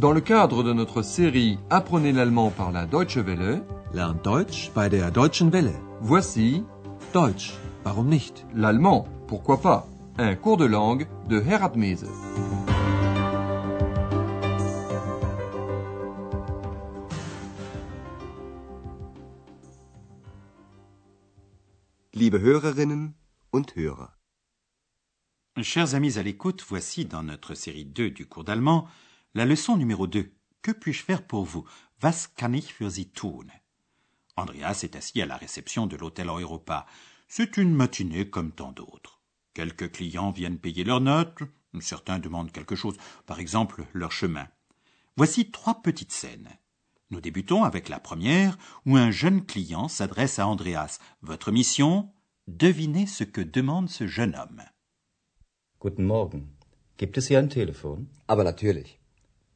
Dans le cadre de notre série Apprenez l'allemand par la Deutsche Welle, Lernt Deutsch bei der Deutschen Welle. voici Deutsch, warum nicht? l'allemand, pourquoi pas, un cours de langue de Herat Mese. Liebe Hörerinnen und Hörer. Chers amis à l'écoute, voici dans notre série 2 du cours d'allemand la leçon numéro 2. Que puis-je faire pour vous? Was kann ich für Sie tun? Andreas est assis à la réception de l'hôtel Europa. C'est une matinée comme tant d'autres. Quelques clients viennent payer leurs notes, certains demandent quelque chose, par exemple leur chemin. Voici trois petites scènes. Nous débutons avec la première où un jeune client s'adresse à Andreas. Votre mission? Devinez ce que demande ce jeune homme. Guten Morgen. Gibt es hier ein Telefon? Aber natürlich.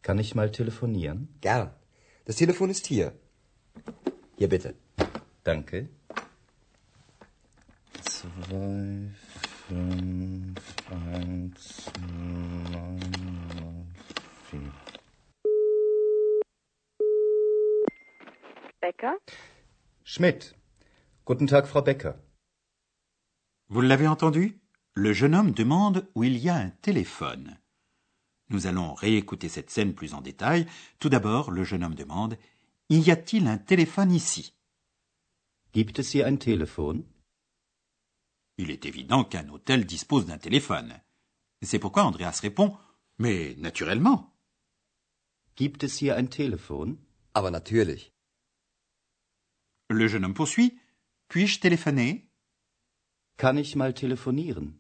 Kann ich mal telefonieren? Gern. Das Telefon ist hier. Hier bitte. Danke. Zwei, fünf, eins, neun, vier. Becker? Schmidt. Guten Tag, Frau Becker. Vous l'avez entendu Le jeune homme demande où il y a un téléphone. Nous allons réécouter cette scène plus en détail. Tout d'abord, le jeune homme demande Y a-t-il un téléphone ici? Gibt es hier ein Telefon? Il est évident qu'un hôtel dispose d'un téléphone. C'est pourquoi Andreas répond Mais naturellement. Gibt es hier ein Telefon? Aber natürlich. Le jeune homme poursuit Puis-je téléphoner? Kann ich mal telefonieren?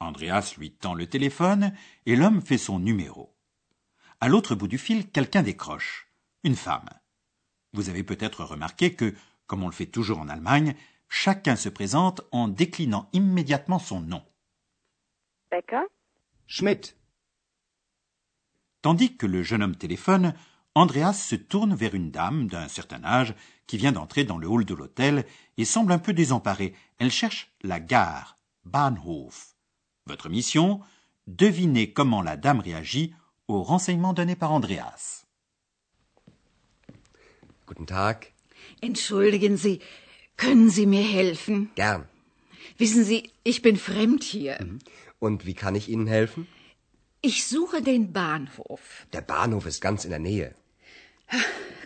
Andreas lui tend le téléphone et l'homme fait son numéro. À l'autre bout du fil, quelqu'un décroche. Une femme. Vous avez peut-être remarqué que, comme on le fait toujours en Allemagne, chacun se présente en déclinant immédiatement son nom. Becker? Schmidt. Tandis que le jeune homme téléphone, Andreas se tourne vers une dame d'un certain âge qui vient d'entrer dans le hall de l'hôtel et semble un peu désemparée. Elle cherche la gare, Bahnhof. Votre mission Devinez comment la dame réagit aux renseignements donnés par Andreas. Guten Tag. Entschuldigen Sie, können Sie mir helfen? Gern. Wissen Sie, ich bin fremd hier. Und wie kann ich Ihnen helfen? Ich suche den Bahnhof. Der Bahnhof ist ganz in der Nähe.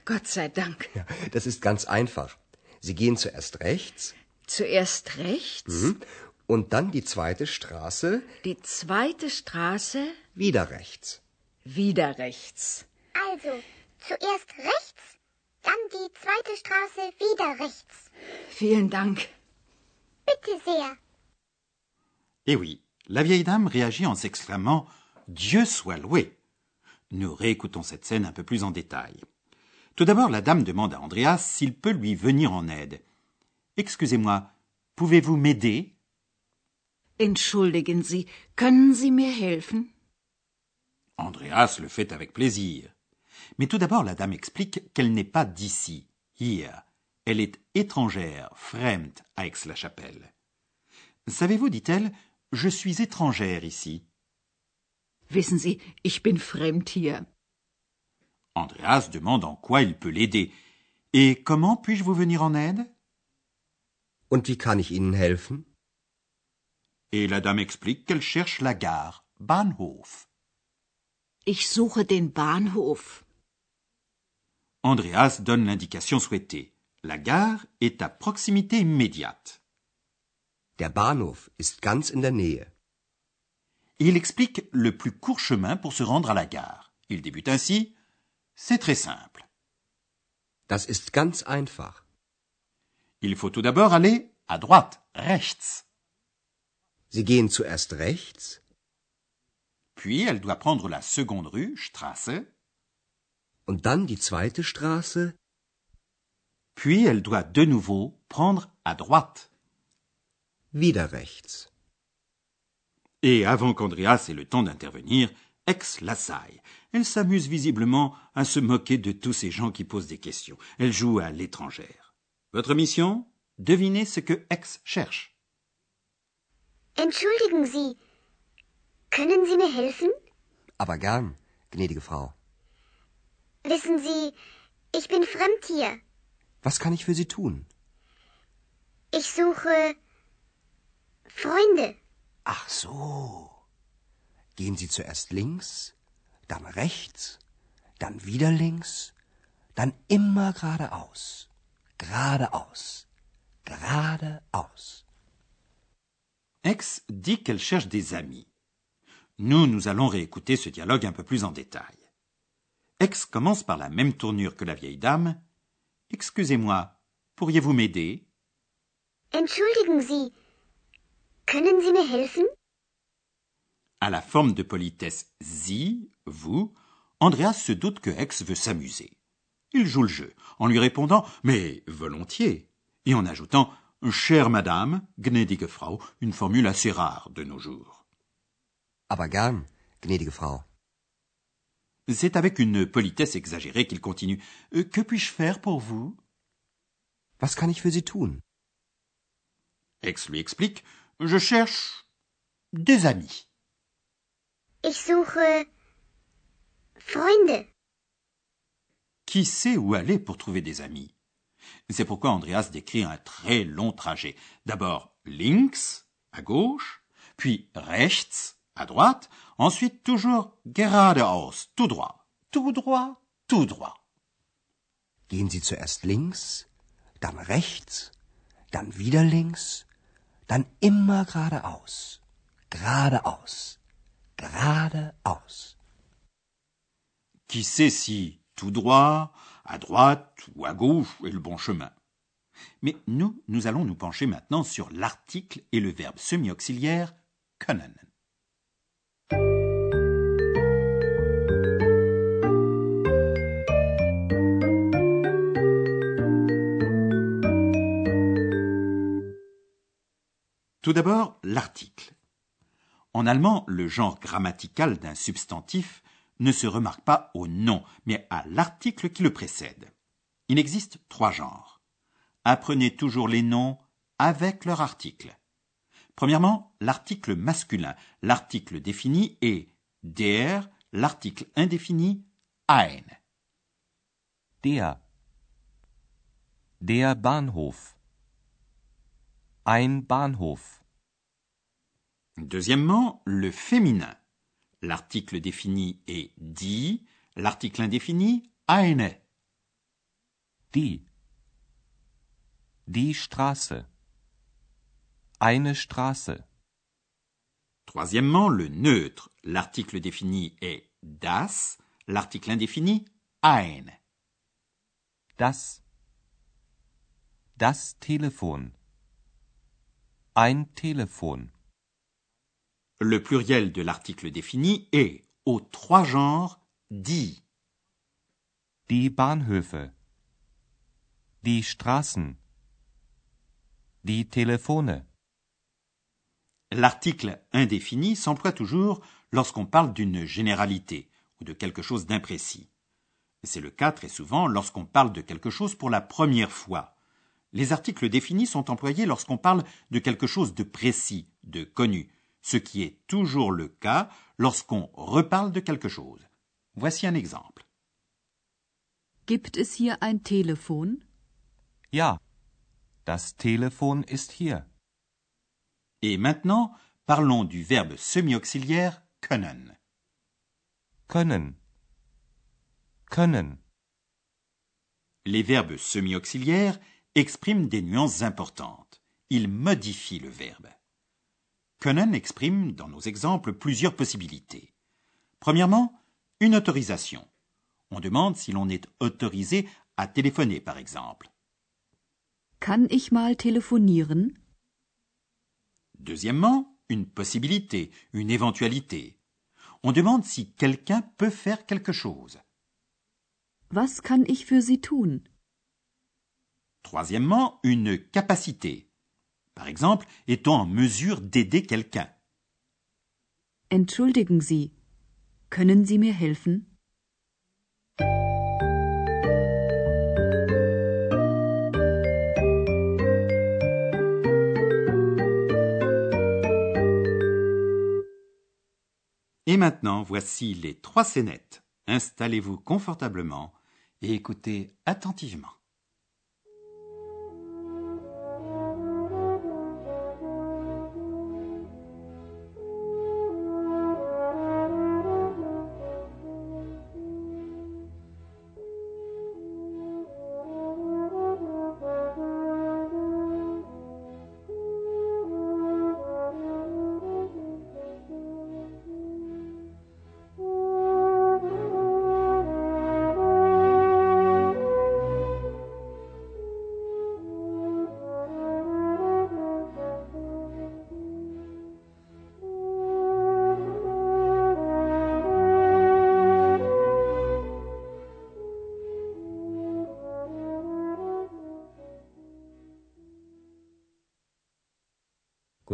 Gott sei Dank. Ja, das ist ganz einfach. Sie gehen zuerst rechts Zuerst rechts, und dann die zweite Straße? Die zweite Straße, wieder rechts. wieder rechts. Also, zuerst rechts, dann die zweite Straße wieder rechts. Vielen Dank. Bitte sehr. Eh oui, la vieille dame réagit en s'exclamant Dieu soit loué. Nous réécoutons cette scène un peu plus en détail. Tout d'abord, la dame demande à Andreas s'il peut lui venir en aide. Excusez-moi, pouvez-vous m'aider? Entschuldigen Sie, können Sie mir helfen? Andreas le fait avec plaisir. Mais tout d'abord, la dame explique qu'elle n'est pas d'ici, hier. Elle est étrangère, fremd, à Aix-la-Chapelle. Savez-vous, dit-elle, je suis étrangère ici. Wissen Sie, ich bin fremd hier. Andreas demande en quoi il peut l'aider. Et comment puis-je vous venir en aide? Und wie kann ich Ihnen helfen? Et la dame explique qu'elle cherche la gare, Bahnhof. Ich suche den Bahnhof. Andreas donne l'indication souhaitée. La gare est à proximité immédiate. Der Bahnhof ist ganz in der Nähe. Et il explique le plus court chemin pour se rendre à la gare. Il débute ainsi. C'est très simple. Das ist ganz einfach. Il faut tout d'abord aller à droite, rechts. Sie gehen zuerst rechts, Puis elle doit prendre la seconde rue, Strasse. und dann die zweite Straße Puis elle doit de nouveau prendre à droite. wieder rechts. Et avant qu'Andreas ait le temps d'intervenir, Ex l'assaille. Elle s'amuse visiblement à se moquer de tous ces gens qui posent des questions. Elle joue à l'étrangère. Votre mission? Devinez ce que Ex cherche. Entschuldigen Sie, können Sie mir helfen? Aber gern. gnädige Frau. Wissen Sie, ich bin fremd hier. Was kann ich für Sie tun? Ich suche Freunde. Ach so. Gehen Sie zuerst links, dann rechts, dann wieder links, dann immer geradeaus. Geradeaus. Geradeaus. Ex dit qu'elle cherche des amis. Nous, nous allons réécouter ce dialogue un peu plus en détail. Ex commence par la même tournure que la vieille dame. Excusez-moi, pourriez-vous m'aider? Entschuldigen Sie, können Sie mir helfen? À la forme de politesse Sie, vous, Andreas se doute que Ex veut s'amuser. Il joue le jeu, en lui répondant Mais volontiers, et en ajoutant Chère madame, gnädige Frau, une formule assez rare de nos jours. Aber gern, gnädige Frau. C'est avec une politesse exagérée qu'il continue. Euh, Que puis-je faire pour vous? Was kann ich für Sie tun? Ex lui explique Je cherche des amis. Ich suche Freunde. Qui sait où aller pour trouver des amis? C'est pourquoi Andreas décrit un très long trajet. D'abord links, à gauche, puis rechts, à droite, ensuite toujours geradeaus, tout droit, tout droit, tout droit. Gehen Sie zuerst links, dann rechts, dann wieder links, dann immer geradeaus. Geradeaus. Geradeaus. Qui sait si tout droit, à droite ou à gauche est le bon chemin Mais nous, nous allons nous pencher maintenant sur l'article et le verbe semi-auxiliaire können. Tout d'abord, l'article. En allemand, le genre grammatical d'un substantif ne se remarque pas au nom, mais à l'article qui le précède. Il existe trois genres. Apprenez toujours les noms avec leur article. Premièrement, l'article masculin. L'article défini est der, l'article indéfini ein. Der. Der Bahnhof. Ein Bahnhof. Deuxièmement, le féminin. L'article défini est die, l'article indéfini eine. Die. Die Straße. Eine Straße. Troisièmement, le neutre. L'article défini est das, l'article indéfini ein. Das. Das Telefon. Ein Telefon. Le pluriel de l'article défini est, aux trois genres, die. Die Bahnhöfe. Die Straßen. Die Telefone. L'article indéfini s'emploie toujours lorsqu'on parle d'une généralité ou de quelque chose d'imprécis. C'est le cas très souvent lorsqu'on parle de quelque chose pour la première fois. Les articles définis sont employés lorsqu'on parle de quelque chose de précis, de connu, ce qui est toujours le cas lorsqu'on reparle de quelque chose. Voici un exemple. Gibt es hier ein Telefon? Ja. Das Telefon ist hier. Et maintenant, parlons du verbe semi-auxiliaire können. Können. Können. Les verbes semi-auxiliaires expriment des nuances importantes. Ils modifient le verbe. Können exprime, dans nos exemples, plusieurs possibilités. Premièrement, une autorisation. On demande si l'on est autorisé à téléphoner, par exemple. Kann ich mal telefonieren? Deuxièmement, une possibilité, une éventualité. On demande si quelqu'un peut faire quelque chose. Was kann ich für Sie tun? Troisièmement, une capacité. Par exemple, est-on en mesure d'aider quelqu'un? Entschuldigen Sie, können Sie mir helfen? Et maintenant, voici les trois scénettes. Installez-vous confortablement et écoutez attentivement.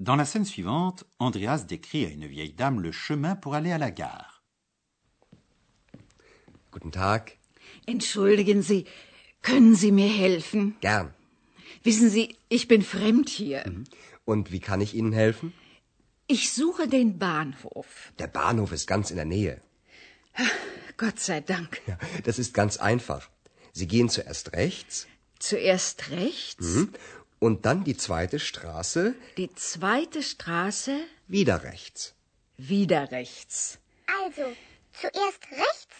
Dans la scène suivante, Andreas décrit à une vieille dame le chemin pour aller à la gare. Guten Tag. Entschuldigen Sie, können Sie mir helfen? Gern. Wissen Sie, ich bin fremd hier. Und wie kann ich Ihnen helfen? Ich suche den Bahnhof. Der Bahnhof ist ganz in der Nähe. Gott sei Dank. Ja, das ist ganz einfach. Sie gehen zuerst rechts Zuerst rechts, und dann die zweite Straße die zweite Straße, wieder rechts. wieder rechts. Also, zuerst rechts,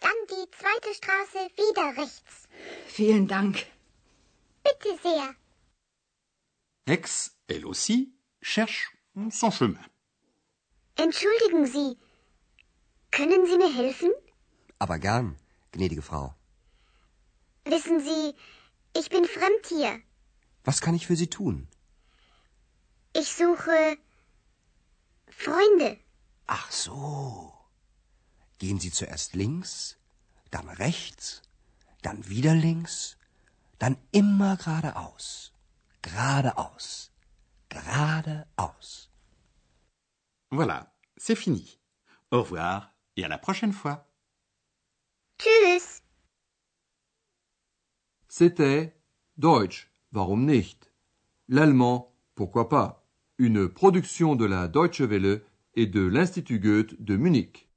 dann die zweite Straße wieder rechts. Vielen Dank. Bitte sehr. Ex, elle aussi, cherche son chemin. Entschuldigen Sie, können Sie mir helfen? Aber gern, gnädige Frau. Wissen Sie, ich bin fremd hier. Was kann ich für Sie tun? Ich suche Freunde. Ach so. Gehen Sie zuerst links, dann rechts, dann wieder links, dann immer geradeaus. Geradeaus. Geradeaus. Voilà, c'est fini. Au revoir et à la prochaine fois. Tschüss. C'était Deutsch, warum nicht? L'allemand, pourquoi pas? Une production de la Deutsche Welle et de l'Institut Goethe de Munich.